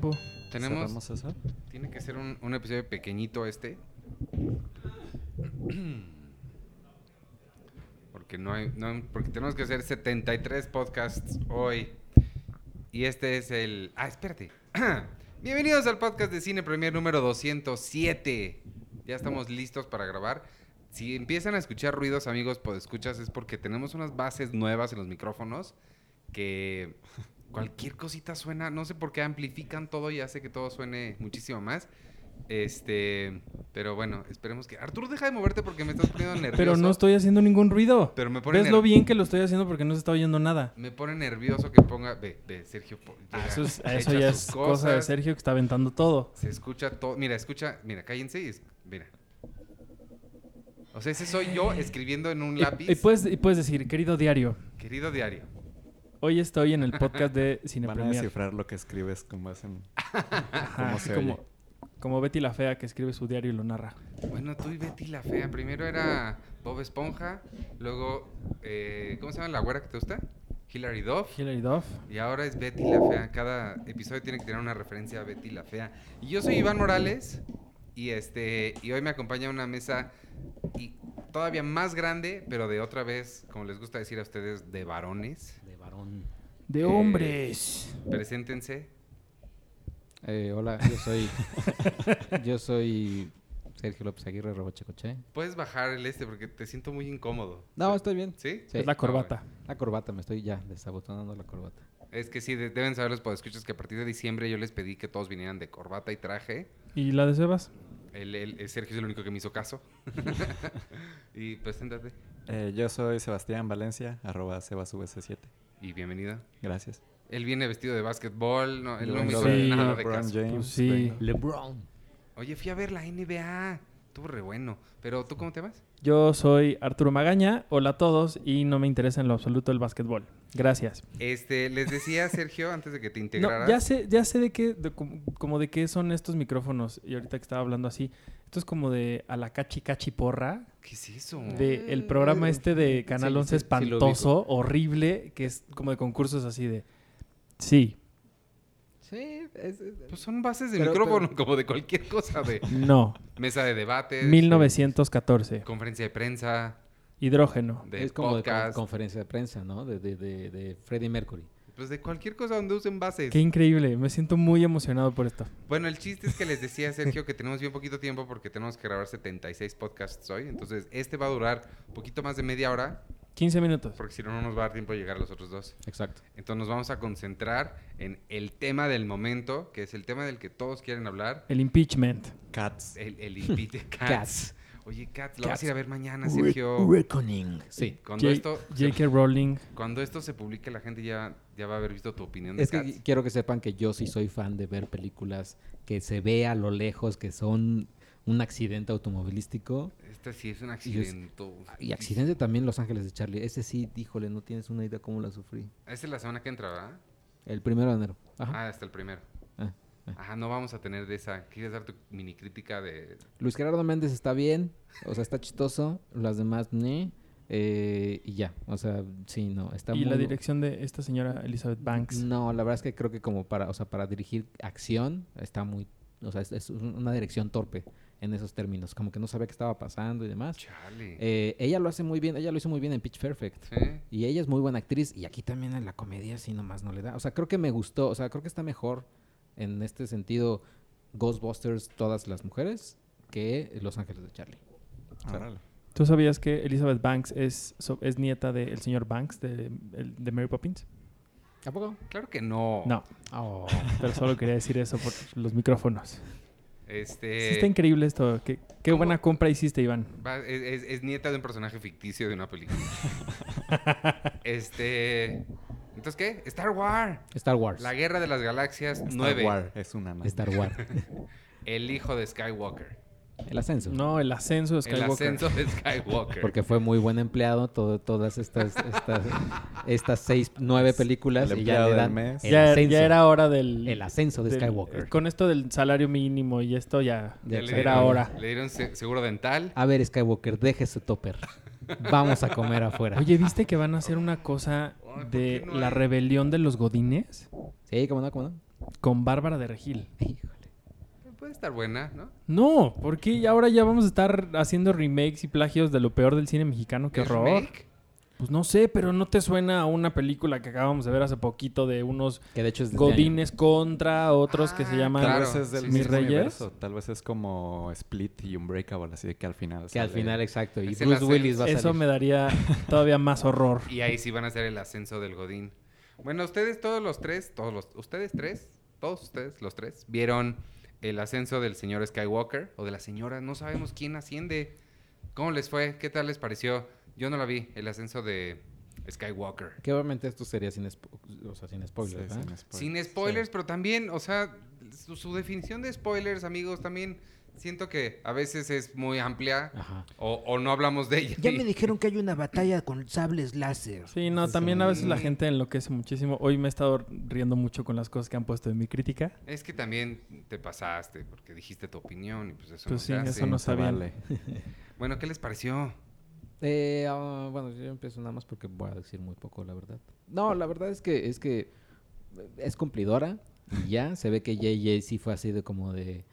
tiempo. Tenemos. ¿Cerramos eso? Tiene que ser un, un episodio pequeñito este. Porque no hay, no- porque tenemos que hacer 73 podcasts hoy. Y este es el. Ah, espérate. Bienvenidos al podcast de Cine Premier número 207. Ya estamos listos para grabar. Si empiezan a escuchar ruidos, amigos, pues escuchas, es porque tenemos unas bases nuevas en los micrófonos que cualquier cosita suena, no sé por qué amplifican todo y hace que todo suene muchísimo más. Este, pero bueno, esperemos que Arturo deja de moverte porque me estás poniendo nervioso. Pero no estoy haciendo ningún ruido. Pero me pone ¿Ves lo bien que lo estoy haciendo porque no se está oyendo nada? Me pone nervioso que ponga, ve, ve, Sergio. Ah, llega, eso, es- echa eso ya es cosa de Sergio que está aventando todo. Se escucha todo, mira, escucha, mira, cállense y es- mira. O sea, ese soy yo escribiendo en un Y- lápiz. Y, puedes, y puedes decir, querido diario, Querido diario. Hoy estoy en el podcast de Cine Van a Premier. descifrar lo que escribes como hacen. Ajá, cómo así se como, oye. como Betty la Fea que escribe su diario y lo narra. Bueno, tú y Betty la fea. Primero era Bob Esponja, luego, eh, ¿cómo se llama la güera que te gusta? Hilary Duff. Hilary Duff. Y ahora es Betty la Fea. Cada episodio tiene que tener una referencia a Betty la Fea. Y yo soy Iván Morales. Y este. Y hoy me acompaña una mesa y todavía más grande, pero de otra vez, como les gusta decir a ustedes, de varones. De varón. De Eh, hombres. Preséntense. Eh, hola, yo soy. yo soy Sergio López Aguirre, Robochecoche. Puedes bajar el este porque te siento muy incómodo. No, estoy bien. ¿Sí? Sí. es la corbata. La corbata, me estoy ya desabotonando la corbata. Es que sí, de- deben saber los podescuchas que a partir de diciembre yo les pedí que todos vinieran de corbata y traje. ¿Y la de Sebas? El, el- el Sergio es el único que me hizo caso. y preséntate. Eh, yo soy Sebastián Valencia, arroba sebasvs7. Y bienvenido. Gracias. Él viene vestido de básquetbol, no, él no me hizo de nada de LeBron caso. James. Pues sí. vengo. LeBron. Oye, fui a ver la NBA. Estuvo re bueno. Pero, ¿tú cómo te llamas? Yo soy Arturo Magaña. Hola a todos y no me interesa en lo absoluto el básquetbol. Gracias. Este, les decía Sergio antes de que te No, integraras. ya sé, ya sé de qué, de como, de qué son estos micrófonos. Y ahorita que estaba hablando así, esto es como de a la cachi cachi porra. ¿Qué es eso? De el programa este de Canal Sí, 11 sí, sí lo espantoso, horrible, que es como de concursos así de... Sí, Sí, es, es- Pues son bases de Pero- micrófono, pero- como de cualquier cosa. De no. mesa de debate, 1914. conferencia de prensa, Hidrógeno. de es como de con- podcast. conferencia de prensa, ¿no? De, de, de, de Freddie Mercury. pues de cualquier cosa donde usen bases. Qué increíble. Me siento muy emocionado por esto. Bueno, el chiste es que les decía a Sergio que tenemos bien poquito tiempo porque tenemos que grabar 76 podcasts hoy. Entonces, este va a durar un poquito más de media hora 15 minutos. porque si no, no nos va a dar tiempo de llegar a los otros dos. Exacto. Entonces, nos vamos a concentrar en el tema del momento, que es el tema del que todos quieren hablar. El impeachment. Cats. El, el impeach- Cats. Cats. Oye, Cats, lo vas Cats. a ir a ver mañana, Sergio. Reckoning. Sí. Cuando J- esto, J.K. Rowling. cuando esto se publique, la gente ya, ya va a haber visto tu opinión de Es que Cats. quiero que sepan que yo sí soy fan de ver películas que se ve a lo lejos que son un accidente automovilístico. Este sí es un accidente. Y accidente también Los Ángeles de Charlie. Ese sí, híjole, no tienes una idea cómo la sufrí. Esta es la semana que entra, ¿verdad? El primero de enero. Ajá. Ah, hasta el primero. Ah, ah. Ajá, no vamos a tener de esa. ¿Quieres dar tu mini crítica de...? Luis Gerardo Méndez está bien, o sea, está chistoso. Las demás, ne. eh, y ya, o sea, sí, no, está y muy... la dirección de esta señora Elizabeth Banks. No, la verdad es que creo que como para, o sea, para dirigir acción está muy, o sea, es, es una dirección torpe en esos términos, como que no sabía qué estaba pasando y demás. Chale. Eh, ella lo hace muy bien, ella lo hizo muy bien en Pitch Perfect. ¿Sí? Y ella es muy buena actriz y aquí también en la comedia sí nomás no le da. O sea, creo que me gustó, o sea, creo que está mejor en este sentido Ghostbusters todas las mujeres que Los Ángeles de Charlie. Órale. ¿Tú sabías que Elizabeth Banks es, so- es nieta del señor Banks de, de Mary Poppins? ¿A poco? Claro que no. No, Oh. pero solo quería decir eso por los micrófonos. Este... Sí está increíble esto. Qué, buena compra hiciste, Iván. va- es, es- es nieta de un personaje ficticio de una película. este... ¿Entonces qué? Star Wars. Star Wars. La Guerra de las Galaxias Star 9. Wars es una más. Star Wars. El hijo de Skywalker. El ascenso. No, el ascenso de El Skywalker. ascenso de Skywalker. Porque fue muy buen empleado todo, todas estas, estas, estas seis, nueve películas. El y ya empleado le del dan mes. el Ya, ascenso. ya era hora del... el ascenso de del- Skywalker. Con esto del salario mínimo y esto ya... Ya Ya le era dieron- hora. Le dieron se- seguro dental. A ver, Skywalker, deje su topper. Vamos a comer afuera. Oye, ¿viste que van a hacer una cosa Ay, ¿por de no la hay? rebelión de los godines? Sí, cómo no, cómo no. Con Bárbara de Regil. Híjole. Puede estar buena, ¿no? No, porque ahora ya vamos a estar haciendo remakes y plagios de lo peor del cine mexicano. ¡Qué ¿Es horror! remake? Pues no sé, pero ¿no te suena a una película que acabamos de ver hace poquito de unos Que de hecho es de este año. godines contra otros que se Ah, llaman... Tal Claro, vez es del sí, Mis mismo Reyes. universo. Tal vez es como Split y Unbreakable, así de que al final. Que al final, exacto. Y Es Bruce. Willis va a Eso salir. me daría todavía más horror. Y ahí sí van a hacer el ascenso del Godín. Bueno, ustedes todos los tres, todos los, ustedes tres, todos ustedes, los tres, vieron el ascenso del señor Skywalker o de la señora, no sabemos quién asciende. ¿Cómo les fue? ¿Qué tal les pareció? Yo no la vi, el ascenso de Skywalker. Que obviamente esto sería sin, spo- o sea, sin Sí, spoilers, ¿verdad? sin spoilers. Sin spoilers, pero también, o sea, su, su definición de spoilers, amigos, también siento que a veces es muy amplia Ajá. o, o no hablamos de ella. Ya me dijeron que hay una batalla con sables láser. Sí, no, también a veces la Sí. gente enloquece muchísimo. Hoy me he estado riendo mucho con las cosas que han puesto en mi crítica. Es que también te pasaste porque dijiste tu opinión y pues eso Pues no sí, se hace. eso no vale. Bueno, ¿qué les pareció? Eh, ah, bueno, yo empiezo nada más porque voy a decir muy poco, la verdad. No, la verdad es que es que es cumplidora y ya se ve que JJ sí fue así de como de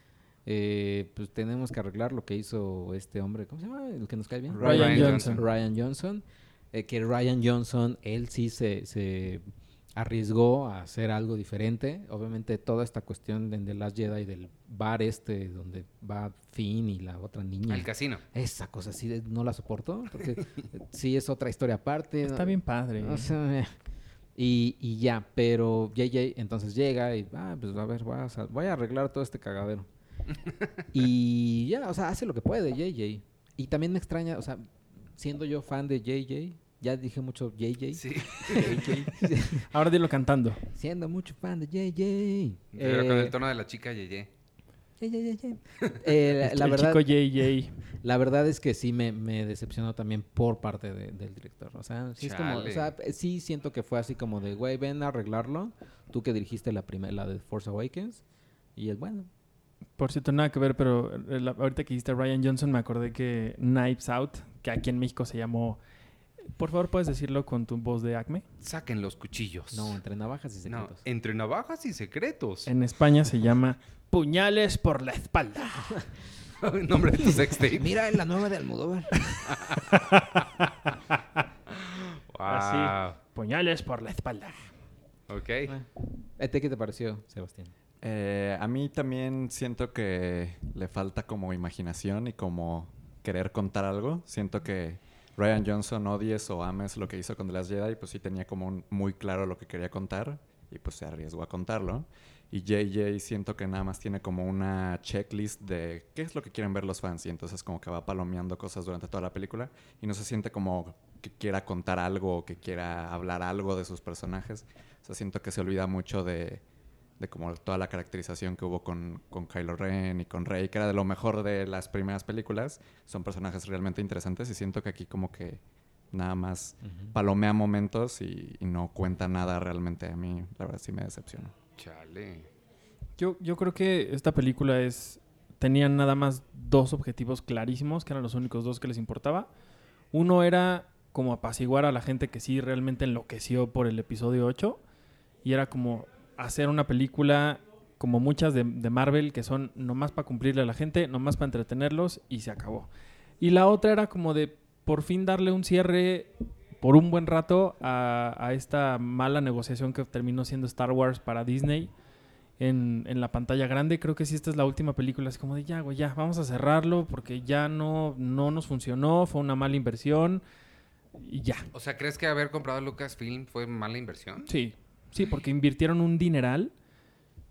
eh, pues tenemos que arreglar lo que hizo este hombre, ¿cómo se llama? El que nos cae bien. Ryan Ryan Johnson. Ryan Johnson. eh, que Ryan Johnson, él sí se, se arriesgó a hacer algo diferente. Obviamente toda esta cuestión de, de Last Jedi del bar este donde va Finn y la otra niña. Al casino. Esa cosa sí de- no la soporto, porque eh, sí es otra historia aparte. Está ¿no? bien padre. O sea, eh, y, y ya, pero JJ entonces llega y, ah, pues a ver, voy a, voy a arreglar todo este cagadero. y ya, o sea, hace lo que puede JJ. Y también me extraña, o sea, siendo yo fan de JJ, ya dije mucho JJ, Sí. Ahora dilo cantando. siendo mucho fan de JJ. Pero con eh, el tono de la chica Yeye. eh, la, El la verdad, chico JJ. La verdad es que sí me, me decepcionó también por parte de- del director. O sea, sí es como, o Chale. sea, eh, sí siento que fue así como de, güey, ven a arreglarlo. Tú que dirigiste la primera, la de Force Awakens. Y es bueno. Por cierto, nada que ver, pero eh, la- ahorita que dijiste Ryan Johnson, me acordé que Knives Out, que aquí en México se llamó. Por favor, ¿puedes decirlo con tu voz de Acme? Saquen los cuchillos. No, entre navajas y No, secretos. entre navajas y secretos. En España se llama Puñales por la espalda. Nombre de tu sextape. Mira la nueva de Almodóvar. Wow. Así. Puñales por la espalda. Ok. ¿A ti qué te pareció, Sebastián? Eh, a mí también siento que le falta como imaginación y como querer contar algo. Siento que Ryan Johnson odies o ames lo que hizo con The Last Jedi, pues sí tenía como muy claro lo que quería contar y pues se arriesgó a contarlo. Y JJ siento que nada más tiene como una checklist de qué es lo que quieren ver los fans y entonces como que va palomeando cosas durante toda la película y no se siente como que quiera contar algo o que quiera hablar algo de sus personajes. O sea, siento que se olvida mucho de, de como toda la caracterización que hubo con, con Kylo Ren y con Rey, que era de lo mejor de las primeras películas. Son personajes realmente interesantes y siento que aquí como que nada más palomea momentos y, y no cuenta nada realmente. A mí, la verdad, sí me decepcionó. Chale. Yo, yo creo que esta película es. Tenían nada más dos objetivos clarísimos, que eran los únicos dos que les importaba. Uno era como apaciguar a la gente que sí realmente enloqueció por el episodio 8. Y era como hacer una película como muchas de, de Marvel, que son nomás para cumplirle a la gente, nomás para entretenerlos y se acabó. Y la otra era como de por fin darle un cierre por un buen rato a, a esta mala negociación que terminó siendo Star Wars para Disney en, en la pantalla grande. Creo que si esta es la última película, es como de ya, güey, ya, vamos a cerrarlo porque ya no, no nos funcionó, fue una mala inversión y ya. O sea, ¿crees que haber comprado Lucasfilm fue mala inversión? Sí, sí, porque invirtieron un dineral,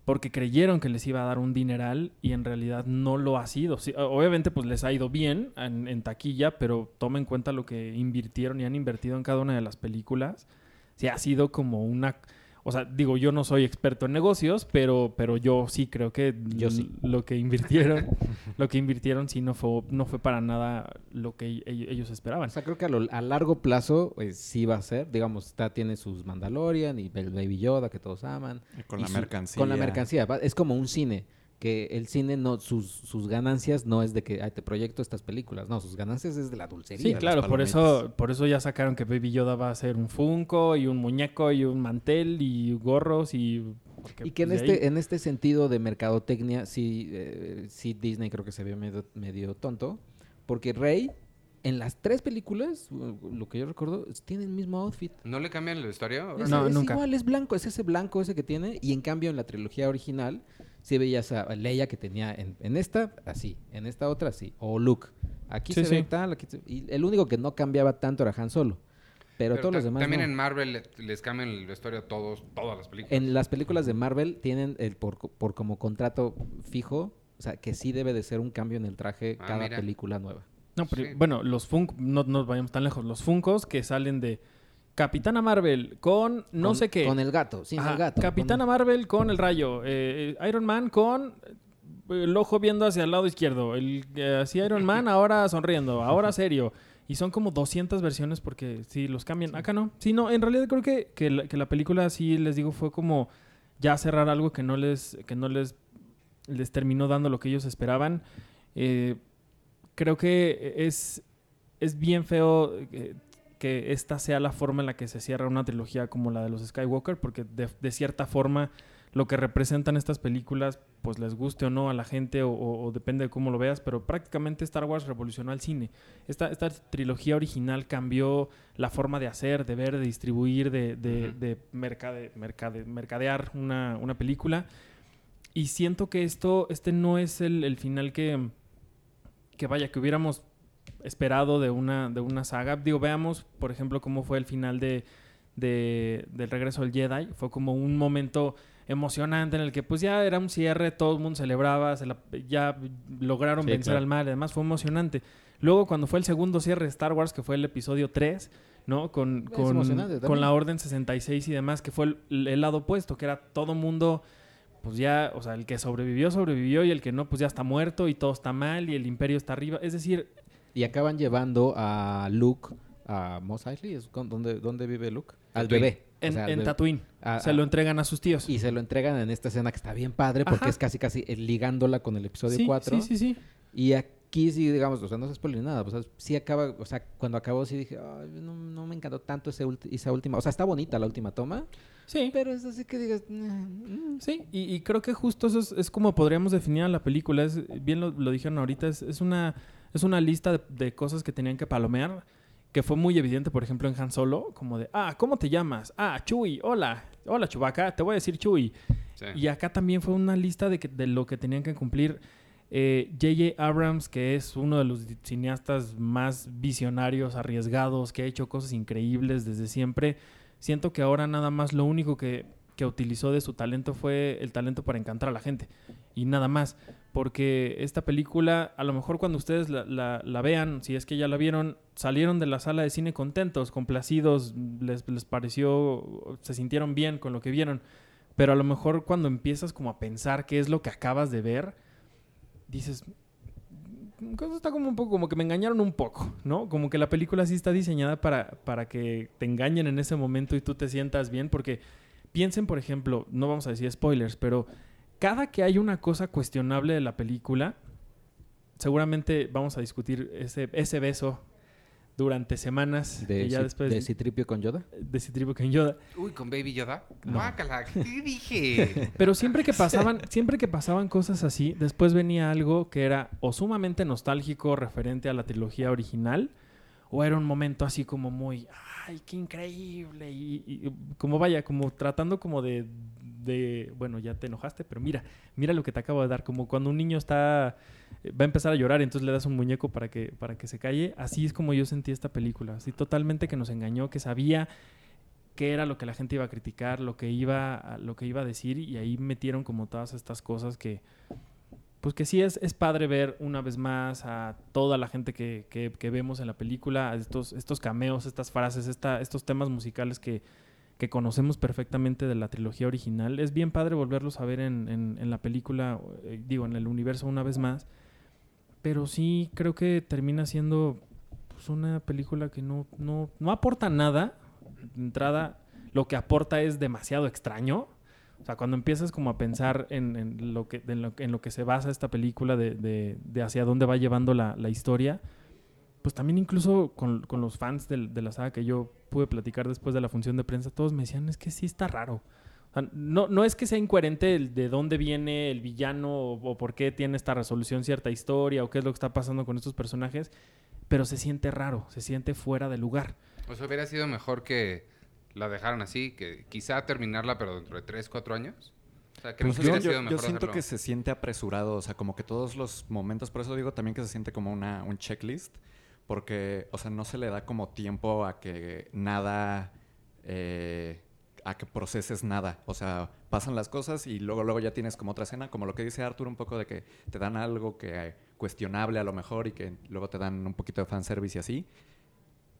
porque creyeron que les iba a dar un dineral y en realidad no lo ha sido. Obviamente pues les ha ido bien en, en taquilla, pero toma en cuenta lo que invirtieron y han invertido en cada una de las películas. Sí, ha sido como una... O sea, digo, yo no soy experto en negocios, pero, pero yo sí creo que Yo sí. l- lo que invirtieron, lo que invirtieron sí no fue, no fue para nada lo que ellos esperaban. O sea, creo que a, lo- a largo plazo pues, sí va a ser. Digamos, está, tiene sus Mandalorian y el Baby Yoda que todos aman. Y con Y la su- mercancía. Con la mercancía. va- Es como un cine. Que el cine, no sus, sus ganancias no es de que "Ay, te proyecto estas películas. No, sus ganancias es de la dulcería. Sí, claro, por eso, por eso ya sacaron que Baby Yoda va a ser un Funko y un muñeco y un mantel y gorros y porque, Y que en pues, ahí- este, en este sentido de mercadotecnia, sí, eh, sí Disney creo que se vio medio, medio tonto. Porque Rey, en las tres películas, lo que yo recuerdo, tiene el mismo outfit. ¿No le cambian la historia? Es, No, es nunca. igual, es blanco, es ese blanco ese que tiene. Y en cambio, en la trilogía original, sí veías a Leia que tenía en, en esta, así, en esta otra, así. O Luke. Aquí Sí, se ve sí. tal, aquí se- Y el único que no cambiaba tanto era Han Solo. Pero, Pero todos los demás. También no. en Marvel le- les cambian el vestuario a todos, todas las películas. En las películas de Marvel tienen el por, por como contrato fijo, o sea, que sí debe de ser un cambio en el traje Ah, cada mira. película nueva. No, pero Sí. bueno, los Funkos, no nos vayamos tan lejos, los Funkos que salen de Capitana Marvel con no Con- sé qué. Con el gato, sin Ajá, el gato. Capitana con- Marvel con el rayo. eh, eh, Iron Man con el ojo viendo hacia el lado izquierdo. El, eh, así Iron Man ahora sonriendo, ahora serio. Y son como 200 versiones porque sí, los cambian. Acá no. Sí, no, en realidad creo que, que, la, que la película, sí, les digo, fue como ya cerrar algo que no les, que no les, les terminó dando lo que ellos esperaban. Eh, creo que es, es bien feo eh, que esta sea la forma en la que se cierra una trilogía como la de los Skywalker, porque de, de cierta forma lo que representan estas películas, pues les guste o no a la gente, o, o- o depende de cómo lo veas, pero prácticamente Star Wars revolucionó el cine. Esta, esta trilogía original cambió la forma de hacer, de ver, de distribuir, de, de, Ujú. de mercade- mercade- mercadear una, una película. Y siento que esto, este no es el, el final que, que vaya, que hubiéramos esperado de una, de una saga. Digo, veamos, por ejemplo, cómo fue el final de, de- del regreso del Jedi. Fue como un momento emocionante en el que pues ya era un cierre, todo el mundo celebraba, se la- ya lograron Sí, vencer claro. al mal, además fue emocionante. Luego cuando fue el segundo cierre de Star Wars, que fue el episodio 3, ¿no? Con, Es con, con la Orden 66 y demás, que fue el, el lado opuesto, que era todo mundo, pues ya, o sea, el que sobrevivió, sobrevivió y el que no, pues ya está muerto y todo está mal y el imperio está arriba. Es decir, Y acaban llevando a Luke a Mos Eisley, ¿es con- ¿dónde, ¿dónde vive Luke? Al Tatooine. bebé. o en, sea, al en bebé. Tatooine se lo entregan a sus tíos. Y se lo entregan en esta escena que está bien padre porque Ajá. es casi casi eh, ligándola con el episodio sí, 4. sí, sí, sí. Y aquí sí, digamos, o sea, no se spoiler nada. O sea, sí acaba, o sea, cuando acabó sí dije, "Ay, no, no me encantó tanto ese esa última. O sea, está bonita la última toma, Sí, pero es así que digas, "Mm, sí. Y, y creo que justo eso es, es como podríamos definir a la película. Es, bien lo, lo dijeron ahorita, es, es una, es una lista de, de cosas que tenían que palomear. Que fue muy evidente, por ejemplo, en Han Solo, como de, ah, ¿cómo te llamas? Ah, Chuy, hola, hola Chubaca, te voy a decir Chuy. Sí. Y acá también fue una lista de, que- de lo que tenían que cumplir. Eh, J.J. Abrams, que es uno de los cineastas más visionarios, arriesgados, que ha hecho cosas increíbles desde siempre. Siento que ahora nada más lo único que, utilizó de su talento fue el talento para encantar a la gente. Y nada más. Porque esta película, a lo mejor cuando ustedes la vean, si es que ya la vieron, salieron de la sala de cine contentos, complacidos, les, les pareció, se sintieron bien con lo que vieron. Pero a lo mejor cuando empiezas como a pensar qué es lo que acabas de ver, dices, "Mm, está como un poco, como que me engañaron un poco, ¿no? Como que la película sí está diseñada para, para que te engañen en ese momento y tú te sientas bien, porque piensen, por ejemplo, no vamos a decir spoilers, pero cada que hay una cosa cuestionable de la película, seguramente vamos a discutir ese, ese beso durante semanas de, y ya Ci- después de Citripio con Yoda. de Citribo con Yoda. Uy, con Baby Yoda. No. ¿qué te dije? Pero siempre que pasaban, siempre que pasaban cosas así, después venía algo que era o sumamente nostálgico referente a la trilogía original, o era un momento así como muy, ay, qué increíble, y, y como vaya, como tratando como de, de, bueno, ya te enojaste, pero mira, mira lo que te acabo de dar, como cuando un niño está, va a empezar a llorar, entonces le das un muñeco para que, para que se calle, así es como yo sentí esta película, así totalmente que nos engañó, que sabía qué era lo que la gente iba a criticar, lo que iba lo que iba a decir y ahí metieron como todas estas cosas que pues que sí es, es padre ver una vez más a toda la gente que, que- que vemos en la película, a estos, estos cameos, estas frases, esta, estos temas musicales que, que conocemos perfectamente de la trilogía original. Es bien padre volverlos a ver en, en- en la película, eh, digo, en el universo una vez más. Pero sí creo que termina siendo pues, una película que no, no, no aporta nada. De entrada, lo que aporta es demasiado extraño. O sea, cuando empiezas como a pensar en, en lo, que, en, lo, en lo que se basa esta película, de, de- de hacia dónde va llevando la, la historia, pues también incluso con, con los fans del- de, la saga que yo pude platicar después de la función de prensa, todos me decían, es que sí está raro. O sea, no, no es que sea incoherente el de dónde viene el villano o, o por qué tiene esta resolución cierta historia o qué es lo que está pasando con estos personajes, pero se siente raro, se siente fuera de lugar. O sea, hubiera sido mejor que la dejaran así, que quizá terminarla, pero dentro de 3, 4 años. O sea, creo Pues que yo, yo- siento hacerlo. que se siente apresurado, o sea, como que todos los momentos, por eso digo también que se siente como una, un checklist, porque, o sea, no se le da como tiempo a que nada, eh, a que proceses nada, o sea, pasan las cosas y luego, luego ya tienes como otra escena, como lo que dice Arthur un poco de que te dan algo que eh, cuestionable a lo mejor y que luego te dan un poquito de fanservice y así.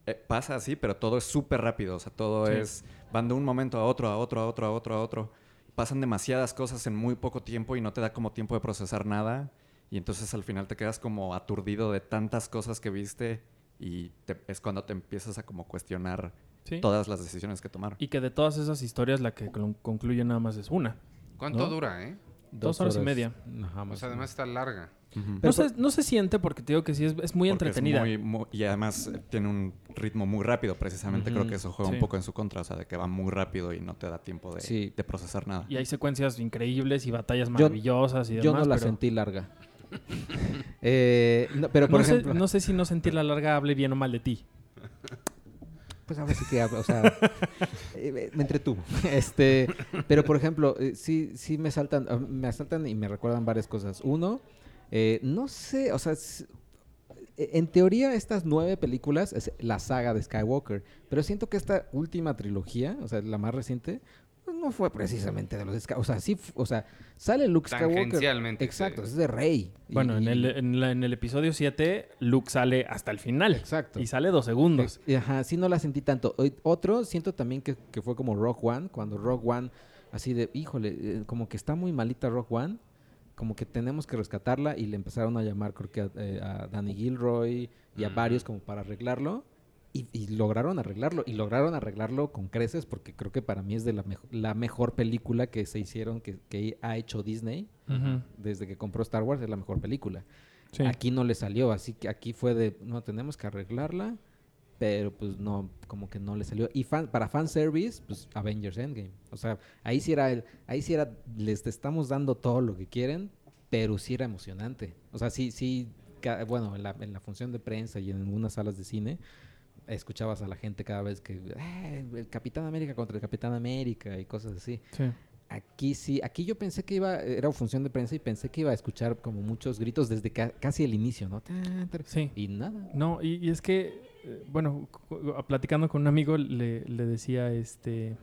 Eh, pasa así, pero todo es súper rápido, o sea, todo Sí. es, van de un momento a otro, a otro, a otro, a otro, a otro pasan demasiadas cosas en muy poco tiempo y no te da como tiempo de procesar nada. Y entonces al final te quedas como aturdido de tantas cosas que viste y te- es cuando te empiezas a como cuestionar ¿sí? todas las decisiones que tomaron. Y que de todas esas historias la que con- concluye nada más es una. ¿Cuánto ¿no? dura, eh? Dos horas y media. Ajá, O más sea, además está larga. Ujú. No Pero se, no se siente porque te digo que sí es, es muy Porque es entretenida. muy- muy- y además eh, tiene un ritmo muy rápido, precisamente. Creo Ujú, que eso juega sí. un poco en su contra, o sea, de que va muy rápido y no te da tiempo de, Sí. de procesar nada. Y hay secuencias increíbles y batallas Yo- maravillosas y demás. Yo no la pero sentí larga. Eh, no, pero por no, sé, ejemplo, no sé si no sentirla larga hable bien o mal de ti. pues ahora sí que, o sea, eh, me entretuvo. Este, pero por ejemplo, eh, sí, sí me saltan, ah, me asaltan y me recuerdan varias cosas. Uno, eh, no sé, o sea, eh, en teoría estas nueve películas es la saga de Skywalker, pero siento que esta última trilogía, o sea, la más reciente, pues no fue precisamente de los de Sky- o sea, sí, f- o sea, sale Luke Skywalker. Tangencialmente, Exacto, sí. es de Rey. Y- Bueno, en el, en, la- en el episodio 7, Luke sale hasta el final. Exacto. Y sale dos segundos. Eh, Ajá, sí no la sentí tanto. Ot- Otro, siento también que, que fue como Rock One, cuando Rock One, así de, híjole, eh, como que está muy malita Rock One, como que tenemos que rescatarla y le empezaron a llamar, creo que a, eh, a Danny Gilroy y a varios como para arreglarlo. Y, y lograron arreglarlo, y lograron arreglarlo con creces, porque creo que para mí es de la, mejo- la mejor película que se hicieron, que, que ha hecho Disney desde que compró Star Wars, es la mejor película. Sí. Aquí no le salió, así que aquí fue de, no, tenemos que arreglarla, pero pues no, como que no le salió. Y fan, para fanservice, pues Avengers Endgame. O sea, ahí sí era, el, ahí sí era, les estamos dando todo lo que quieren, pero sí era emocionante. O sea, sí, sí, bueno, en la, en la función de prensa y en algunas salas de cine, escuchabas a la gente cada vez que, "Eh, el Capitán América contra el Capitán América y cosas así. Sí. Aquí sí, aquí yo pensé que iba, era función de prensa y pensé que iba a escuchar como muchos gritos desde ca- casi el inicio, ¿no? Sí. Y nada. No, y, y es que, eh, bueno, platicando con un amigo, le, le decía, este...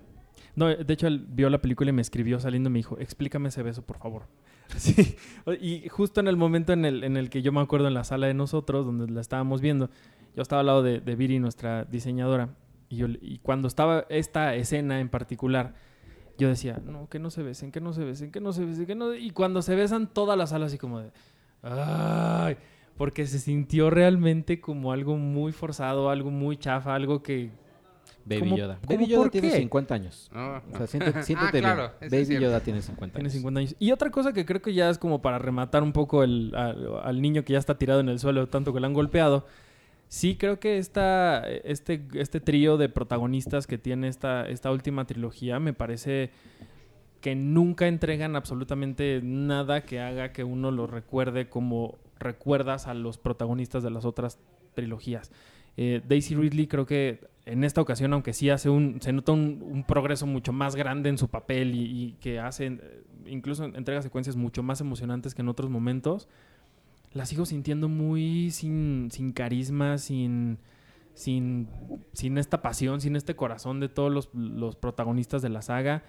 No, de hecho, él vio la película y me escribió saliendo y me dijo, explícame ese beso, por favor. Sí, y justo en el momento en el, en el que yo me acuerdo en la sala de nosotros, donde la estábamos viendo, yo estaba al lado de, de Viri, nuestra diseñadora, y, yo, le- y cuando estaba esta escena en particular, yo decía, no, que no se besen, que no se besen, que no se besen, que no... Y cuando se besan, toda la sala así como de, ay, porque se sintió realmente como algo muy forzado, algo muy chafa, algo que... Baby ¿Cómo- Yoda. cómo Baby Yoda por tiene qué? 50 años. No. O sea, siéntete, siéntete ah, claro. Baby cierto. Yoda tiene 50 Tiene años. 50 años. Y otra cosa que creo que ya es como para rematar un poco el, al, al niño que ya está tirado en el suelo tanto que lo han golpeado. Sí, creo que esta, este, este trío de protagonistas que tiene esta, esta última trilogía me parece que nunca entregan absolutamente nada que haga que uno lo recuerde como recuerdas a los protagonistas de las otras trilogías. Eh, Daisy Ridley creo que en esta ocasión, aunque sí hace un, se nota un, un progreso mucho más grande en su papel y, y que hace, eh, incluso entrega secuencias mucho más emocionantes que en otros momentos, la sigo sintiendo muy sin, sin carisma, sin, sin, sin esta pasión, sin este corazón de todos los, los protagonistas de la saga.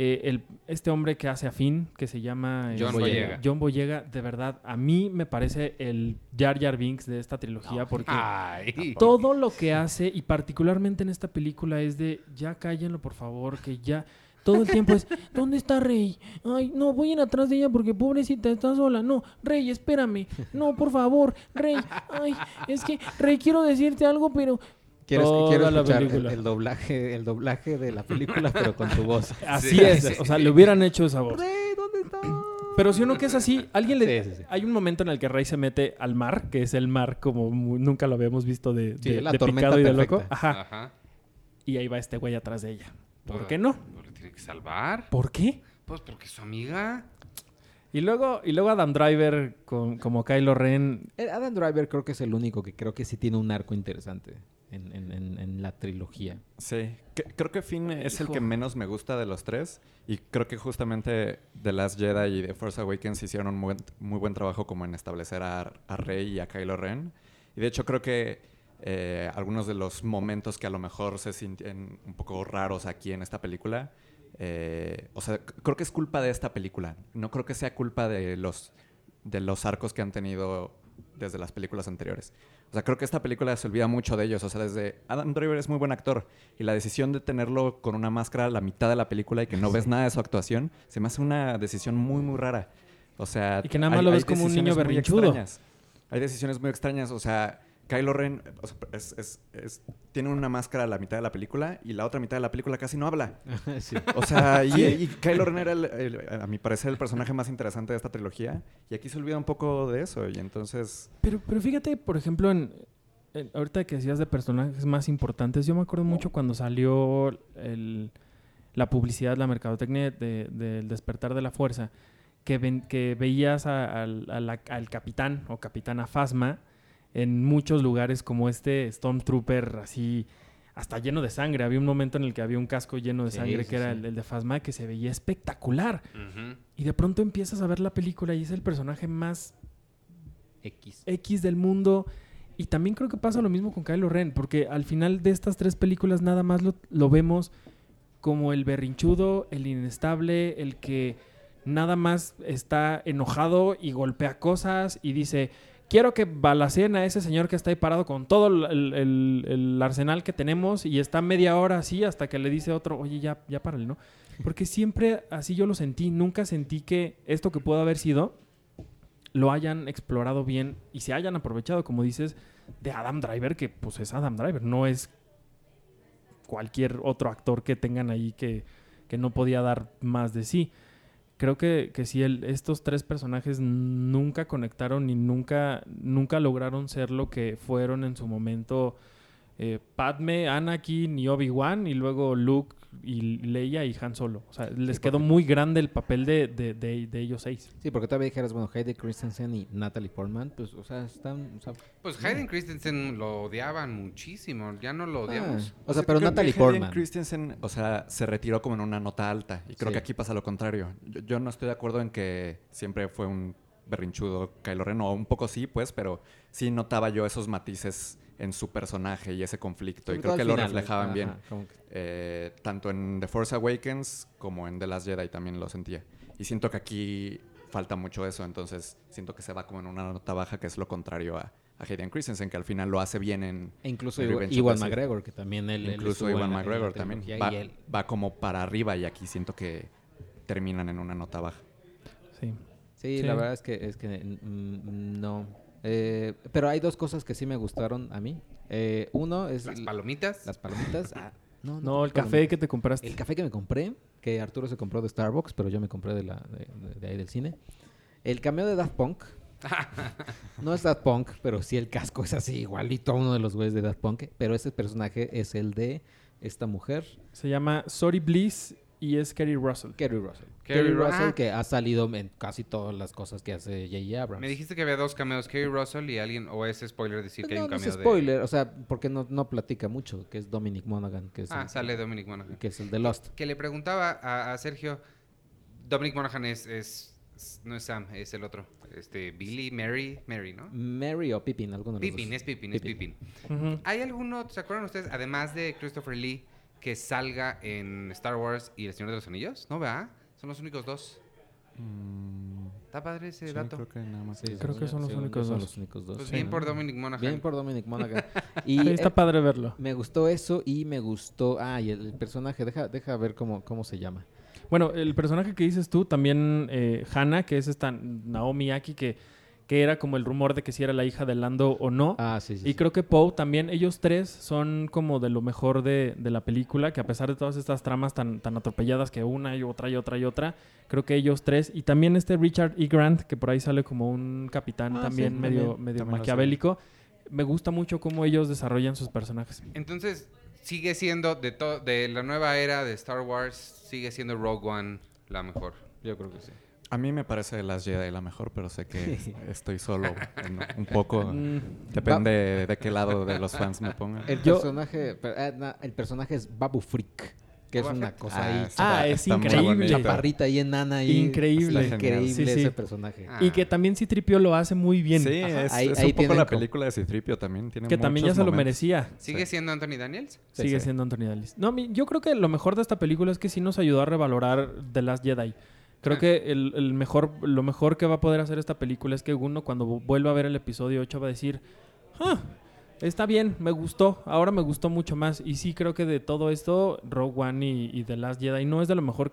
Eh, el, este hombre que hace a Finn, que se llama John este, Boyega. John Boyega, de verdad, a mí me parece el Jar Jar Binks de esta trilogía, porque Ay. todo lo que hace, y particularmente en esta película, es de ya cállenlo, por favor, que ya. Todo el tiempo es, ¿dónde está Rey? Ay, no, voy a ir atrás de ella porque pobrecita está sola. No, Rey, espérame. No, por favor, Rey. Ay, es que, Rey, quiero decirte algo, pero. Quiero, Toda quiero la escuchar el, película. el doblaje, el doblaje de la película, pero con tu voz. Así Sí, es. sí. O sea, le hubieran hecho esa voz. Rey, ¿dónde está? Pero si uno que es así, alguien le... Sí, sí, sí. Hay un momento en el que Rey se mete al mar, que es el mar como nunca lo habíamos visto de, Sí, de- la de tormenta picado y de loco. Ajá. Ajá. Y ahí va este güey atrás de ella. ¿por qué no? le tiene que salvar. ¿Por qué? Pues porque es su amiga. Y luego, y luego Adam Driver con, como Kylo Ren. Eh, Adam Driver creo que es el único que creo que sí tiene un arco interesante en, en- en- en la trilogía. Sí, que- creo que Finn es el que menos me gusta de los tres. Y creo que justamente The Last Jedi y The Force Awakens hicieron un muy, muy buen trabajo como en establecer a, a Rey y a Kylo Ren. Y de hecho creo que eh, algunos de los momentos que a lo mejor se sienten un poco raros aquí en esta película, eh, o sea, creo que es culpa de esta película. No creo que sea culpa de los, de los arcos que han tenido desde las películas anteriores. O sea, creo que esta película se olvida mucho de ellos. O sea, desde Adam Driver es muy buen actor. Y la decisión de tenerlo con una máscara a la mitad de la película y que no ves nada de su actuación, se me hace una decisión muy, muy rara. O sea... Y que nada más lo ves como un niño berrinchudo. Hay decisiones muy extrañas. O sea, Kylo Ren o sea, es- es- es- tiene una máscara a la mitad de la película y la otra mitad de la película casi no habla. Sí. O sea, y, y Kylo Ren era, el- el- a mi parecer, el personaje más interesante de esta trilogía. Y aquí se olvida un poco de eso. Y entonces... Pero, pero fíjate, por ejemplo, en, en- ahorita que decías de personajes más importantes, yo me acuerdo mucho cuando salió el- la publicidad, la mercadotecnia de- del despertar de la fuerza, que, ven- que veías a- al, a la- al capitán o capitana Fasma en muchos lugares como este Stormtrooper así hasta lleno de sangre. Había un momento en el que había un casco lleno de Sí, sangre sí, que era sí. el, el de Fasma que se veía espectacular. Y de pronto empiezas a ver la película y es el personaje más X. X del mundo. Y también creo que pasa lo mismo con Kylo Ren, porque al final de estas tres películas nada más lo, lo vemos como el berrinchudo, el inestable, el que nada más está enojado y golpea cosas y dice, quiero que balaceen a ese señor que está ahí parado con todo el, arsenal que tenemos y está media hora así hasta que le dice otro, oye, ya, ya párale, ¿no? Porque siempre así yo lo sentí, nunca sentí que esto que pudo haber sido lo hayan explorado bien y se hayan aprovechado, como dices, de Adam Driver, que pues es Adam Driver, no es cualquier otro actor que tengan ahí que, que no podía dar más de sí. Creo que, que sí, el- estos tres personajes nunca conectaron y nunca, nunca lograron ser lo que fueron en su momento eh, Padme, Anakin y Obi-Wan y luego Luke y Leia y Han Solo. O sea, les Sí, quedó muy grande el papel de, de- de- de ellos seis. Sí, porque todavía dijeras, bueno, Heidi Christensen y Natalie Portman, pues, o sea, están... O sea, Pues Hayden Christensen lo odiaban muchísimo. Ya no lo odiamos. Ah, o sea, pero creo que Natalie Hayden Portman. Christensen, o sea, se retiró como en una nota alta. Y creo Sí. que aquí pasa lo contrario. Yo, yo no estoy de acuerdo en que siempre fue un berrinchudo Kylo Ren. O un poco sí, pues, pero sí notaba yo esos matices en su personaje y ese conflicto. sobre y creo que al lo final, reflejaban ajá, bien. que- Eh, tanto en The Force Awakens como en The Last Jedi también lo sentía. Y siento que aquí falta mucho eso. Entonces siento que se va como en una nota baja, que es lo contrario a, a Hayden Christensen, que al final lo hace bien en... E incluso en Iwan. McGregor, que también él... Incluso Iwan McGregor también. Va, y él- va como para arriba y aquí siento que terminan en una nota baja. Sí. Sí, Sí. la verdad es que, es que mm, no. Eh, pero hay dos cosas que sí me gustaron a mí. Eh, uno es Las palomitas. las palomitas. Ah, no, No, el café palomitas. que te compraste. El café que me compré, que Arturo se compró de Starbucks, pero yo me compré de, la, de, de- de ahí del cine. El cameo de Daft Punk. no es Daft Punk, pero sí el casco es así, igualito a uno de los güeyes de Daft Punk. Pero ese personaje es el de esta mujer, Se llama Sorry Bliss y es Kerry Russell. Kerry Russell. Kerry Kerry Ru- Russell, ah. que ha salido en casi todas las cosas que hace J.J. Abrams. Me dijiste que había dos cameos, Kerry Russell y alguien, o es spoiler decir que hay un no es cameo spoiler, o sea, porque no, no platica mucho, que es Dominic Monaghan, que es. Ah, el, sale Dominic Monaghan. que es el de Lost. Que le preguntaba a, a Sergio, Dominic Monaghan es, no es Sam, es el otro. Este, Billy, Mary, Mary, ¿no? Mary o Pippin, alguno de los Pippin, dos. es Pippin, es Pippin. ¿Hay alguno, se acuerdan ustedes, además de Christopher Lee, que salga en Star Wars y El Señor de los Anillos? ¿No, vea? Son los únicos dos. Está padre ese Sí, dato. creo que nada más. Sí, es Creo eso. que son los únicos son dos. los únicos dos. Pues sí, bien ¿no? por Dominic Monaghan. Bien por Dominic Monaghan. y Sí, está eh, padre verlo. me gustó eso y me gustó... Ah, y el, el personaje, deja, deja ver cómo, cómo se llama. Bueno, el personaje que dices tú, también eh, Hannah, que es esta Naomi Aki, que, que era como el rumor de que si era la hija de Lando o no. Ah, sí, sí. Y sí. creo que Poe también, ellos tres son como de lo mejor de, de la película, que a pesar de todas estas tramas tan, tan atropelladas que una y otra y otra y otra, creo que ellos tres, y también este Richard E. Grant, que por ahí sale como un capitán Ah, también sí, medio, también, medio también maquiavélico, me gusta mucho cómo ellos desarrollan sus personajes. Entonces, sigue siendo de, de la nueva era de Star Wars, sigue siendo Rogue One la mejor. Yo creo que sí. A mí me parece Last Jedi la mejor, pero sé que estoy solo en- un poco. Mm, Depende de qué lado de los fans me pongan. El Yo- personaje, per- eh, na- el personaje es Babu Freak, que es una cosa Ah, ahí. Ah, es increíble. Chaparrita ahí enana ahí. Increíble. Increíble Sí, sí. ese personaje. Ah. Y que también Citripio lo hace muy bien. Sí, Ajá, es, ahí- es ahí un poco la película de Citripio también. Tiene Que también ya se lo merecía. ¿Sigue Sí. siendo Anthony Daniels? Sí, Sigue sí. siendo Anthony Daniels. No, mi- yo creo que lo mejor de esta película es que sí nos ayudó a revalorar The Last Jedi. Creo Ah. que el, el mejor, lo mejor que va a poder hacer esta película es que uno cuando vu- vuelva a ver el episodio 8 va a decir, ah, está bien, me gustó, ahora me gustó mucho más. Y sí creo que de todo esto, Rogue One y, y The Last Jedi no es de lo mejor,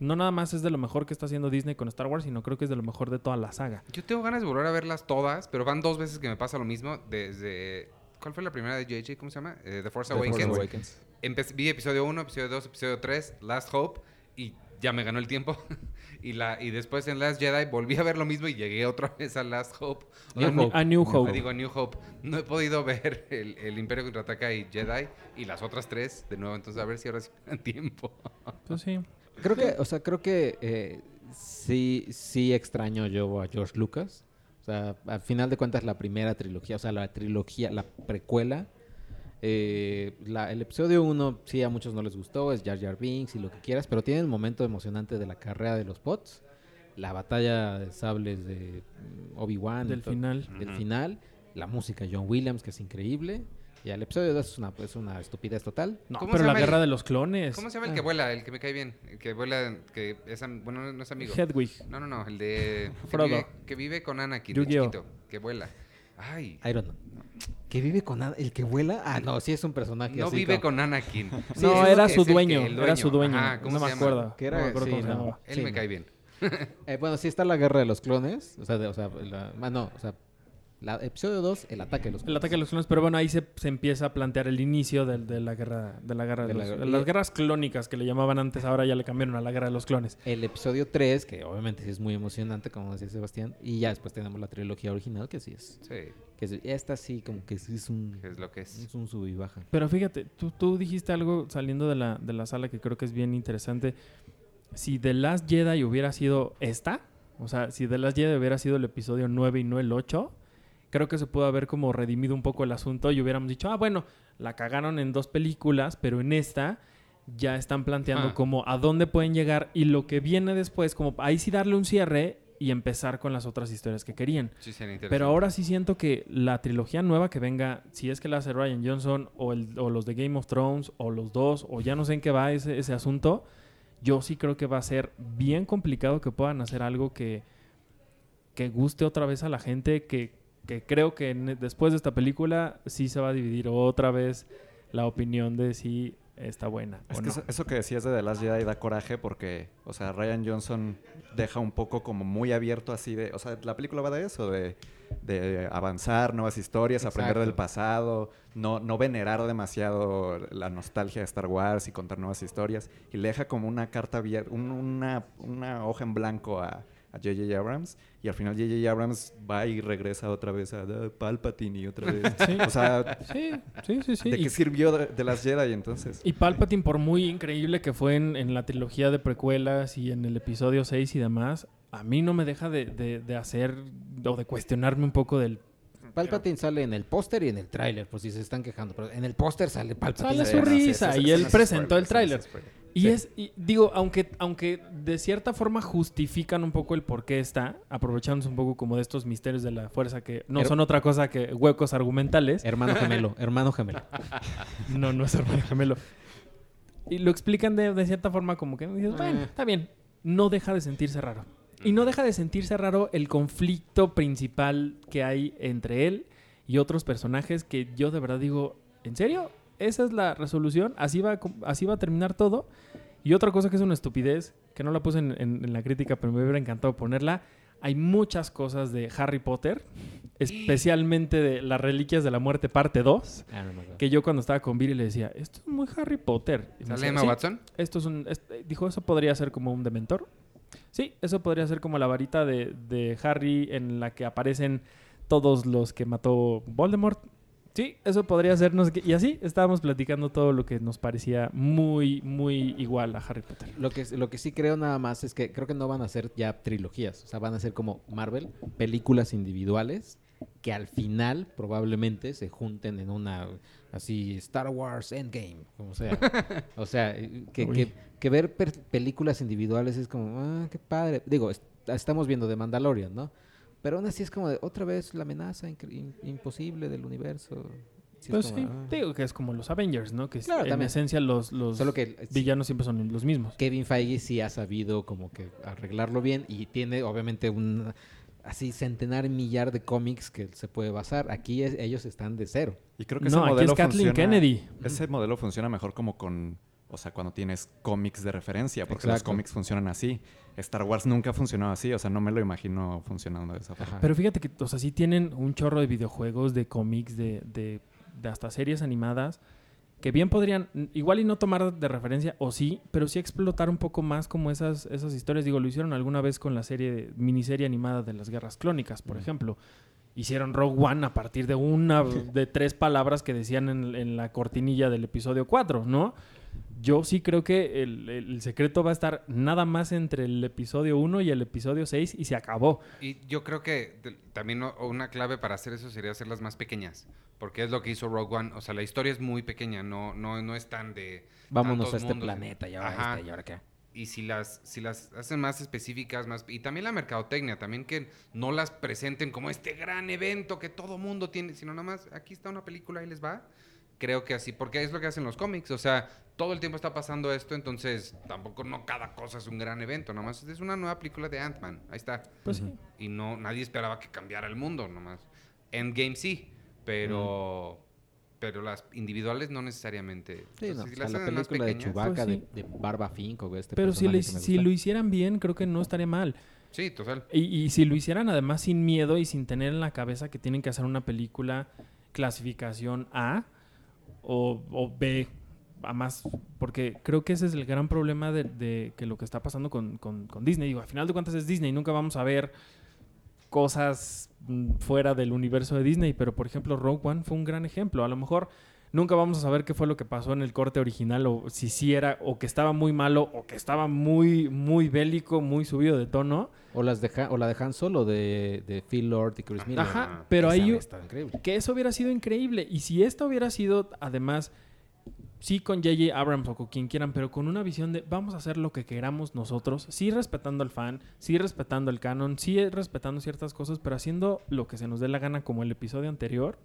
no nada más es de lo mejor que está haciendo Disney con Star Wars, sino creo que es de lo mejor de toda la saga. Yo tengo ganas de volver a verlas todas, pero van dos veces que me pasa lo mismo. Desde. ¿Cuál fue la primera de JJ? ¿Cómo se llama? Eh, The Force The Force Awakens. Awakens. Empe- vi episodio 1, episodio 2, episodio 3, Last Hope, y ya me ganó el tiempo. y, la, y después en Last Jedi volví a ver lo mismo y llegué otra vez a Last Hope. Sea, A, New- no- a New Hope. Ah, digo, a New Hope. No he podido ver el, el Imperio Contraataca y Jedi y las otras tres de nuevo. Entonces, a ver si ahora sí me dan tiempo. Pues sí. Creo que, o sea, creo que eh, sí, sí extraño yo a George Lucas. O sea, al final de cuentas la primera trilogía, o sea, la trilogía, la precuela, eh, la- el episodio 1 sí a muchos no les gustó, es Jar Jar Binks y lo que quieras, pero tiene el momento emocionante de la carrera de los bots, la batalla de sables de mm, Obi-Wan. Del final. Del final, la música de John Williams, que es increíble. Y el episodio 2 es una, es una estupidez total. No, ¿Cómo pero se la llama el- guerra de los clones. ¿Cómo se llama el Ah, que vuela? El que me cae bien. El que vuela, que es, bueno, no es amigo. Hedwig. No, no, no, el de... Que Frodo. vive, que vive con Anakin, Yu-Gi-Oh. chiquito. Que vuela. Ay, Iron Man. ¿Que vive con nada- el que vuela? Ah, no, sí es un personaje no así vive como- con Anakin. no, era su que- dueño, Era su dueño. Ajá, ¿cómo no me llama? acuerdo. Que era- no me acuerdo sí, cómo se no. llamaba. Él Sí, me no. cae bien. Eh, bueno, sí está la guerra de los clones. O sea, de- o sea, la- ah, no, o sea, la, episodio 2, el ataque de los El clones. ataque de los clones, pero bueno, ahí se, se empieza a plantear el inicio del- de, la guerra de la guerra de, De la los- de las guerras clónicas que le llamaban antes, ahora ya le cambiaron a la guerra de los clones. El episodio 3, que obviamente sí es muy emocionante, como decía Sebastián. Y ya después tenemos la trilogía original, que sí es. Sí, Que es- esta sí, como que sí es un, es lo que es. es un sub y baja. Pero fíjate, tú, tú dijiste algo saliendo de la, de la sala que creo que es bien interesante. Si The Last Jedi hubiera sido esta, o sea, si The Last Jedi hubiera sido el episodio 9 y no el 8, creo que se pudo haber como redimido un poco el asunto y hubiéramos dicho, ah, bueno, la cagaron en dos películas, pero en esta ya están planteando Ah. como a dónde pueden llegar y lo que viene después, como ahí sí darle un cierre y empezar con las otras historias que querían. Sí. Pero ahora sí siento que la trilogía nueva que venga, si es que la hace Ryan Johnson o, el- o los de Game of Thrones o los dos, o ya no sé en qué va ese, ese asunto, yo sí creo que va a ser bien complicado que puedan hacer algo que, que guste otra vez a la gente, que, que creo que después de esta película sí se va a dividir otra vez la opinión de si está buena Es o que no. eso, eso que decías de The Last Jedi da coraje porque, o sea, Ryan Johnson deja un poco como muy abierto así de, o sea, la película va de eso, de, de avanzar, nuevas historias, aprender del pasado, no, no venerar demasiado la nostalgia de Star Wars y contar nuevas historias. Y le deja como una carta abierta, un- una, una hoja en blanco a a J.J. Abrams y al final J.J. Abrams va y regresa otra vez a "Ah, Palpatine y otra vez. Sí. O sea, Sí, sí, sí, sí. ¿de qué sirvió de, de las Jedi entonces? Y Palpatine, por muy increíble que fue en, en la trilogía de precuelas y en el episodio 6 y demás, a mí no me deja de, de- de hacer o de cuestionarme un poco del... Palpatine sale en el póster y en el tráiler, por si se están quejando. Pero en el póster sale Palpatine. Sale su sí, risa y él presentó el tráiler. Y Sí. es, y digo, aunque, aunque de cierta forma justifican un poco el por qué está, aprovechándose un poco como de estos misterios de la fuerza que no son otra cosa que huecos argumentales. Hermano gemelo, hermano gemelo. No, no es hermano gemelo. Y lo explican de, de cierta forma como que dices, bueno, Eh. está bien. No deja de sentirse raro. Y no deja de sentirse raro el conflicto principal que hay entre él y otros personajes que yo de verdad digo, ¿en serio? ¿Esa es la resolución? ¿Así va, así va a terminar todo? Y otra cosa que es una estupidez, que no la puse en, en- en la crítica, pero me hubiera encantado ponerla. Hay muchas cosas de Harry Potter, especialmente de las Reliquias de la Muerte parte 2, Ah, no que yo cuando estaba con Viri le decía, esto es muy Harry Potter. Y ¿Sale decía, Emma "Sí, Watson? esto es un... es- dijo, eso podría ser como un dementor. Sí, eso podría ser como la varita de, de Harry en la que aparecen todos los que mató Voldemort. Sí, eso podría ser, no sé qué. Y así estábamos platicando todo lo que nos parecía muy, muy igual a Harry Potter. Lo que, lo que sí creo nada más es que creo que no van a ser ya trilogías. O sea, van a ser como Marvel, películas individuales que al final probablemente se junten en una así Star Wars Endgame, como sea. O sea, eh, que, que- que ver películas individuales es como, ah, qué padre. Digo, est- estamos viendo de Mandalorian, ¿no? Pero aún así es como de, otra vez la amenaza in- imposible del universo. Sí Pues como, sí, ah. digo que es como los Avengers, ¿no? Que Claro, en también. esencia los, los Solo que sí, villanos siempre son los mismos. Kevin Feige sí ha sabido como que arreglarlo bien y tiene obviamente un así centenar millar de cómics que se puede basar. Aquí es- ellos están de cero. Y creo que No, ese aquí modelo es Kathleen funciona- Kennedy. Ese modelo funciona mejor como con, o sea, cuando tienes cómics de referencia, porque los cómics funcionan así. Star Wars nunca ha funcionado así, o sea, no me lo imagino funcionando de esa forma. Ajá. Pero fíjate que, o sea, sí tienen un chorro de videojuegos, de cómics, de, de, de hasta series animadas, que bien podrían, igual y no tomar de referencia, o sí, pero sí explotar un poco más como esas, esas historias. Digo, lo hicieron alguna vez con la serie, de- miniserie animada de las Guerras Clónicas, por ejemplo. Hicieron Rogue One a partir de una, de tres palabras que decían en, en la cortinilla del episodio 4, ¿no? Yo sí creo que el, el secreto va a estar nada más entre el episodio 1 y el episodio 6 y se acabó. Y yo creo que también una clave para hacer eso sería hacerlas más pequeñas. Porque es lo que hizo Rogue One. O sea, la historia es muy pequeña, no, no, no es tan de. Vámonos a este mundos. planeta y ahora Ajá. este y ahora qué. Y si las, si las hacen más específicas, más. Y también la mercadotecnia, también que no las presenten como este gran evento que todo mundo tiene, sino nada más, aquí está una película y les va. Creo que así, porque es lo que hacen los cómics. O sea, todo el tiempo está pasando esto, entonces tampoco no cada cosa es un gran evento. Nomás es una nueva película de Ant-Man. Ahí está. Pues sí. Y no, nadie esperaba que cambiara el mundo, nomás. Endgame sí, pero. Pero las individuales no necesariamente. Sí, Entonces, no, si o sea, las la película de Chewbacca Pues sí. de, de Barba Fink o este Pero si, le- lo hicieran bien, creo que no estaría mal. Sí, total. Y, y si lo hicieran además sin miedo y sin tener en la cabeza que tienen que hacer una película clasificación A o, o B, a más, porque creo que ese es el gran problema de, de que lo que está pasando con, con- con Disney. Digo, al final de cuentas es Disney, nunca vamos a ver cosas mm, fuera del universo de Disney, pero por ejemplo Rogue One fue un gran ejemplo. A lo mejor nunca vamos a saber qué fue lo que pasó en el corte original o si sí era o que estaba muy malo o que estaba muy muy bélico, muy subido de tono. O, las de Han- o la de Han Solo de, de Phil Lord y Chris Miller. Ajá, pero ahí que eso hubiera sido increíble y si esta hubiera sido además sí con J.J. Abrams o con quien quieran, pero con una visión de vamos a hacer lo que queramos nosotros, sí respetando al fan, sí respetando el canon, sí respetando ciertas cosas, pero haciendo lo que se nos dé la gana como el episodio anterior,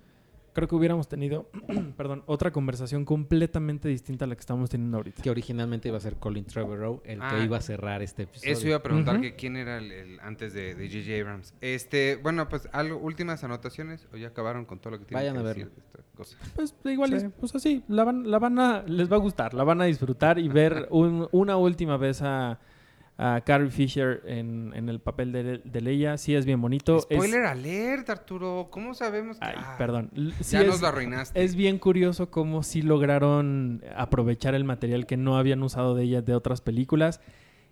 creo que hubiéramos tenido, perdón, otra conversación completamente distinta a la que estamos teniendo ahorita. Que originalmente iba a ser Colin Trevorrow el Ah, que iba a cerrar este episodio. Eso iba a preguntar que quién era el, el antes de J.J. Abrams. Este, bueno, pues algo, últimas anotaciones o ya acabaron con todo lo que tienen Vayan que a decir verlo. de esta cosa. Pues igual, Sí. es- pues así, la van, la van a, les va a gustar, la van a disfrutar y ver un- una última vez a, a Carrie Fisher en, en el papel de, de Leia. Sí es bien bonito. Es- Spoiler alert, Arturo. ¿Cómo sabemos que ay, Ah, perdón. Sí ya es, nos lo arruinaste. es bien curioso cómo sí lograron aprovechar el material que no habían usado de ella de otras películas.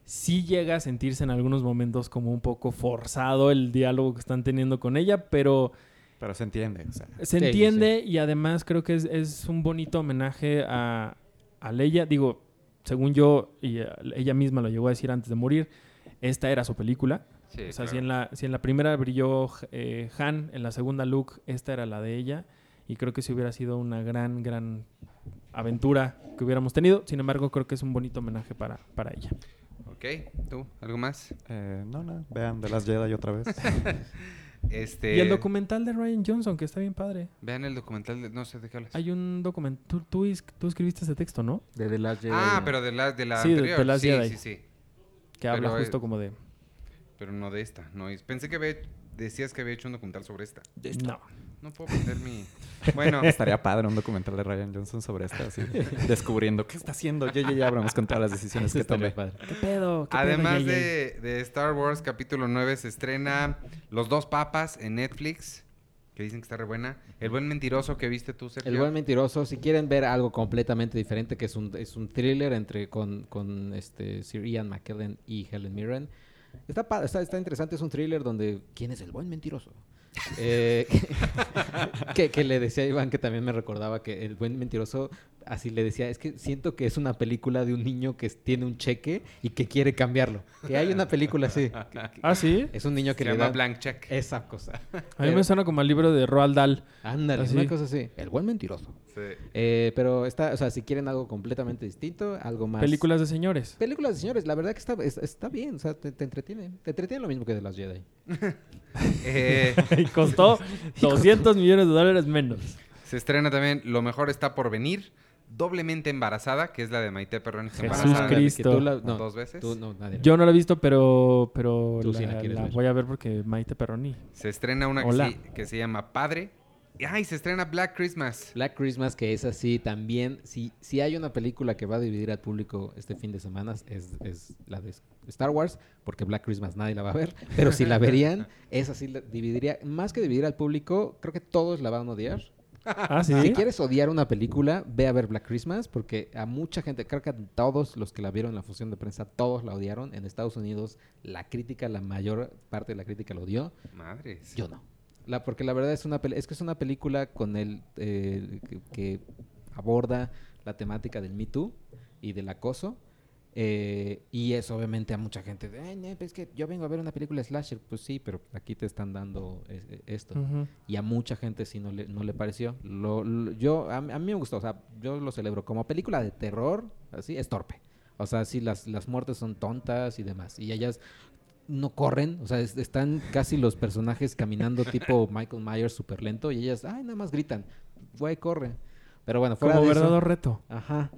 Sí llega a sentirse en algunos momentos como un poco forzado el diálogo que están teniendo con ella, pero... Pero se entiende, o sea. Se Sí, sí, entiende y además creo que es, es un bonito homenaje a, a Leia. Digo, según yo, y eh, ella misma lo llegó a decir antes de morir, esta era su película. Sí, o sea, claro. si, en la, si en la primera brilló eh, Han, en la segunda Luke, esta era la de ella. Y creo que si hubiera sido una gran, gran aventura que hubiéramos tenido. Sin embargo, creo que es un bonito homenaje para, para ella. Ok, ¿tú? ¿Algo más? Eh, no, no, vean The Last Jedi otra vez. Este, Y el documental de Ryan Johnson, que está bien padre. Vean el documental, de, no sé de qué hablas. Hay un documental... Tú, tú, es- tú escribiste ese texto, ¿no? De The Last Jedi. ah, pero de la, de la Sí, de- anterior. de Last sí, Jedi. sí, sí. Que habla Pero, justo eh, como de... Pero no de esta. No, es- pensé que había- decías que había hecho un documental sobre esta. No. No puedo prender mi... Bueno, Estaría padre un documental de Ryan Johnson sobre esto, así, descubriendo qué está haciendo J.J. Abrams con todas las decisiones Eso que tome. padre. ¿Qué pedo? ¿Qué pedo, además de, de Star Wars capítulo 9 se estrena Los dos papas en Netflix, que dicen que está re buena. El buen mentiroso que viste tú, Sergio. El buen mentiroso, si quieren ver algo completamente diferente, que es un, es un thriller entre con, con este Sir Ian McKellen y Helen Mirren. Está, está, está interesante, es un thriller donde ¿quién es el buen mentiroso? Eh, que, que le decía a Iván que también me recordaba que el buen mentiroso así le decía, es que siento que es una película de un niño que tiene un cheque y que quiere cambiarlo. Que hay una película así. que- que- Ah, sí. es un niño que Se le llama da Blank Check. esa cosa. A mí me suena como al libro de Roald Dahl. Ándale, Así. una cosa así. El buen mentiroso. Sí. Eh, pero está, o sea, si quieren algo completamente distinto, algo más. Películas de señores. Películas de señores, la verdad que está, es- está bien, o sea, te, te entretiene. Te entretiene lo mismo que de las Jedi. Eh, y costó 200 millones de dólares menos. se estrena también Lo mejor está por venir. Doblemente embarazada, que es la de Maite Perroni. está Jesús embarazada Cristo. Tú la- no, dos veces. tú no, nadie. Yo no la he visto, pero, pero Tú la, sí la quieres ver. voy a ver porque Maite Perroni. Se estrena una que, sí- que se llama Padre. Ay, se estrena Black Christmas. Black Christmas, que es así también. Si, si hay una película que va a dividir al público este fin de semana, es, es la de Star Wars, porque Black Christmas nadie la va a ver. Pero si la verían, es así, la dividiría. Más que dividir al público, creo que todos la van a odiar. Ah, sí. Si quieres odiar una película, ve a ver Black Christmas, porque a mucha gente, creo que a todos los que la vieron en la función de prensa, todos la odiaron. En Estados Unidos, la crítica, la mayor parte de la crítica la odió. Madres. Yo no. La, porque la verdad es una es que es una película con el eh, que, que aborda la temática del Me Too y del acoso. Eh, y es obviamente a mucha gente de, "Ay, no, pues es que yo vengo a ver una película slasher. Pues sí, pero aquí te están dando es- eh, esto. Y a mucha gente sí no le, no le pareció. Lo, lo- yo, a, mí- a mí me gustó, o sea, yo lo celebro. Como película de terror, así, es torpe. O sea, sí, las, las muertes son tontas y demás. Y ellas no corren, o sea, es- están casi los personajes caminando tipo Michael Myers súper lento y ellas, ay, nada más gritan, güey, corre. Pero bueno, fuera Como de eso- verdadero reto. Ajá.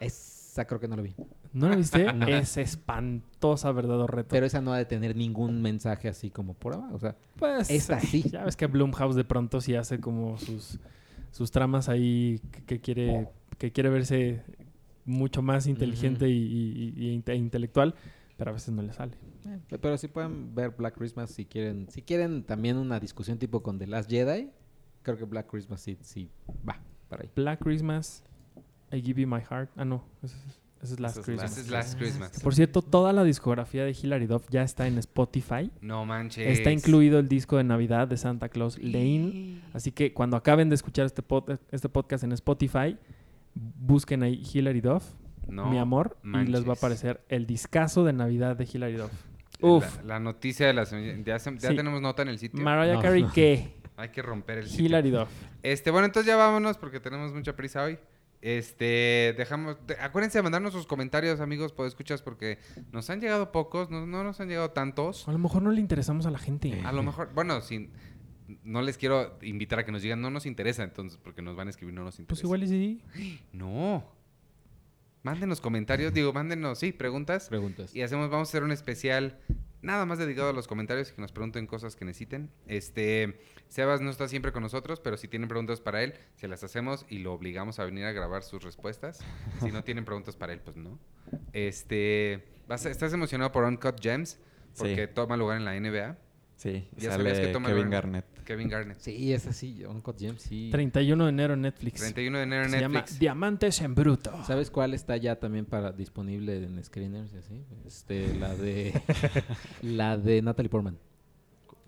Esa creo que no lo vi. ¿No la viste? No. Es espantosa verdadero reto. Pero esa no ha de tener ningún mensaje así como por abajo. O sea, pues, esta sí. Ya ves que Blumhouse de pronto sí hace como sus, sus tramas ahí que, que quiere, que quiere verse mucho más inteligente y, y- y- y inte- intelectual, pero a veces no le sale. Eh, Pero si pueden ver Black Christmas si quieren, si quieren también una discusión tipo con The Last Jedi, creo que Black Christmas sí, sí va para ahí. Black Christmas, I Give You My Heart. Ah, no, ese es, ese es Last Christmas. This is Last Christmas. Por cierto, toda la discografía de Hilary Duff ya está en Spotify. No manches. Está incluido el disco de Navidad de Santa Claus Lane. Así que cuando acaben de escuchar este, pod- este podcast en Spotify, busquen ahí Hilary Duff, No mi amor, y les va a aparecer el discazo de Navidad de Hilary Duff. Uf, La, noticia de la semana. Ya, se- ya Sí. tenemos nota en el sitio. Mariah No. Carey, ¿qué? Hay que romper el sitio. Hilary Duff. Este, bueno, entonces ya vámonos porque tenemos mucha prisa hoy. Este, dejamos, de- acuérdense de mandarnos sus comentarios, amigos, pues escuchas porque nos han llegado pocos, no, no nos han llegado tantos. A lo mejor no le interesamos a la gente. A lo mejor, bueno, sin, no les quiero invitar a que nos digan, no nos interesa, entonces, porque nos van a escribir, no nos interesa. Pues igual y sí. No. Mándenos comentarios, digo, mándenos, sí, preguntas. Preguntas. Y hacemos, vamos a hacer un especial nada más dedicado a los comentarios y que nos pregunten cosas que necesiten. Este, Sebas no está siempre con nosotros, pero si tienen preguntas para él, se las hacemos y lo obligamos a venir a grabar sus respuestas. Si no tienen preguntas para él, pues no. Este, vas a- ¿estás emocionado por Uncut Gems? Porque Sí. toma lugar en la NBA. Sí, Ya sabías que sale toma Kevin lugar- Garnett. Kevin Garnett. Sí, es así, Uncut Gems, sí. 31 de enero en Netflix. 31 de enero en Se llama Netflix. Diamantes en Bruto. ¿Sabes cuál está ya también para disponible en screeners y así? Este, la de la de Natalie Portman.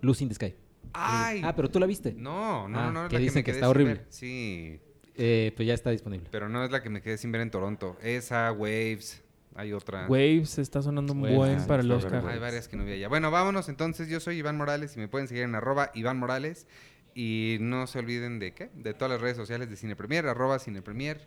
Lucy in the Sky. ¡Ay! Ah, pero tú la viste. No, no, Ah, no, es que la dicen me que quedé está sin horrible. ver. Sí, Eh, pues ya está disponible. pero no es la que me quedé sin ver en Toronto. Esa, Waves, hay otra. Waves está sonando un buen para el Oscar. Hay varias que no vi allá. Bueno, vámonos entonces. Yo soy Iván Morales y me pueden seguir en arroba Iván Morales. Y no se olviden de qué? De todas las redes sociales de Cine Premier, arroba Cine Premier,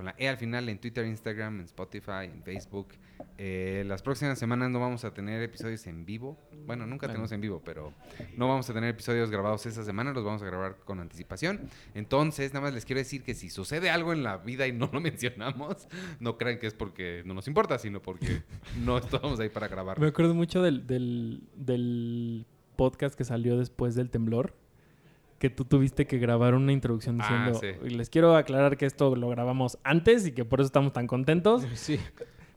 con la E al final en Twitter, Instagram, en Spotify, en Facebook. Eh, las próximas semanas no vamos a tener episodios en vivo. Bueno, nunca Bueno. tenemos en vivo, pero no vamos a tener episodios grabados esta semana, los vamos a grabar con anticipación. Entonces, nada más les quiero decir que si sucede algo en la vida y no lo mencionamos, no crean que es porque no nos importa, sino porque no estamos ahí para grabar. Me acuerdo mucho del, del, del podcast que salió después del temblor. Que tú tuviste que grabar una introducción Ah, diciendo. sí. "Y Les quiero aclarar que esto lo grabamos antes y que por eso estamos tan contentos. Sí.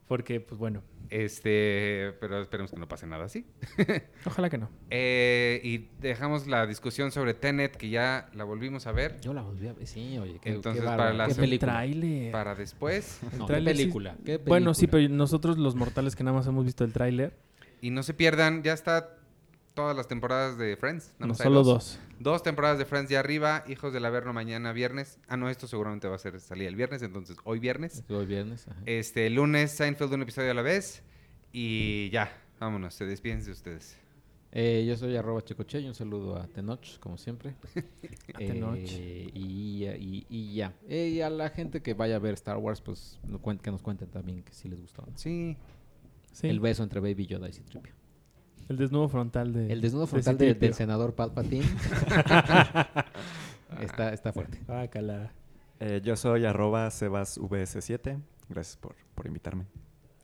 Porque, pues bueno, Este, pero esperemos que no pase nada así. ojalá que no. Eh, y dejamos la discusión sobre Tenet, que ya la volvimos a ver, Yo la volví a ver. Sí, oye, qué, Entonces, qué para la ¿Qué seg- película? Para después. No, qué película, Bueno, sí, pero nosotros los mortales que nada más hemos visto el tráiler. Y no se pierdan, ya está todas las temporadas de Friends. Nada No, más hay solo dos. Dos temporadas de Friends ya arriba. Hijos del Averno mañana viernes. Ah, no, esto seguramente va a ser salir el viernes, entonces hoy viernes. Hoy viernes. ajá. Este, lunes Seinfeld un episodio a la vez. Y ya, vámonos, se despiden de ustedes. Eh, yo soy arroba checoche y un saludo a Tenoch, como siempre. A Tenoch. Eh, y, ya- y- y ya. Eh, y a la gente que vaya a ver Star Wars, pues no que nos cuenten también que sí les gustó. ¿no? Sí. Sí. El beso entre Baby Yoda y Citripio. El desnudo frontal de. El desnudo de frontal de- del senador Palpatine está, está fuerte. Ah, cala. Eh, yo soy arroba sebasvs7. Gracias por, por invitarme.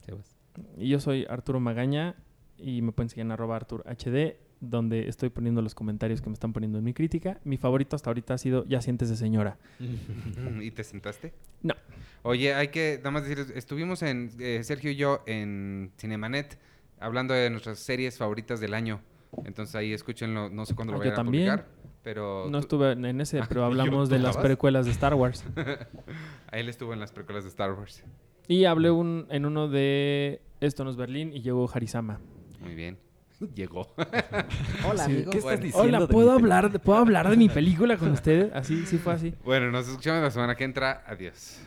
Sebas. Y yo soy Arturo Magaña y me pueden seguir en arroba Artur HD, donde estoy poniendo los comentarios que me están poniendo en mi crítica. Mi favorito hasta ahorita ha sido Ya sientes de señora. ¿Y te sentaste? No. Oye, hay que nada más decir, estuvimos en, eh, Sergio y yo en Cinemanet hablando de nuestras series favoritas del año. Entonces ahí escúchenlo, no sé cuándo lo Ah, yo vayan a también. publicar, pero No tú- estuve en ese, pero hablamos ¿tú de las precuelas de Star Wars. ahí él estuvo en las películas de Star Wars. Y hablé un, en uno de Esto no es Berlín y llegó Harisama. Muy bien. Llegó. Hola, Sí, amigos. ¿qué estás diciendo Hola, ¿puedo hablar, de, ¿puedo hablar de mi película con ustedes? Así, sí fue así. bueno, nos escuchamos la semana que entra. Adiós.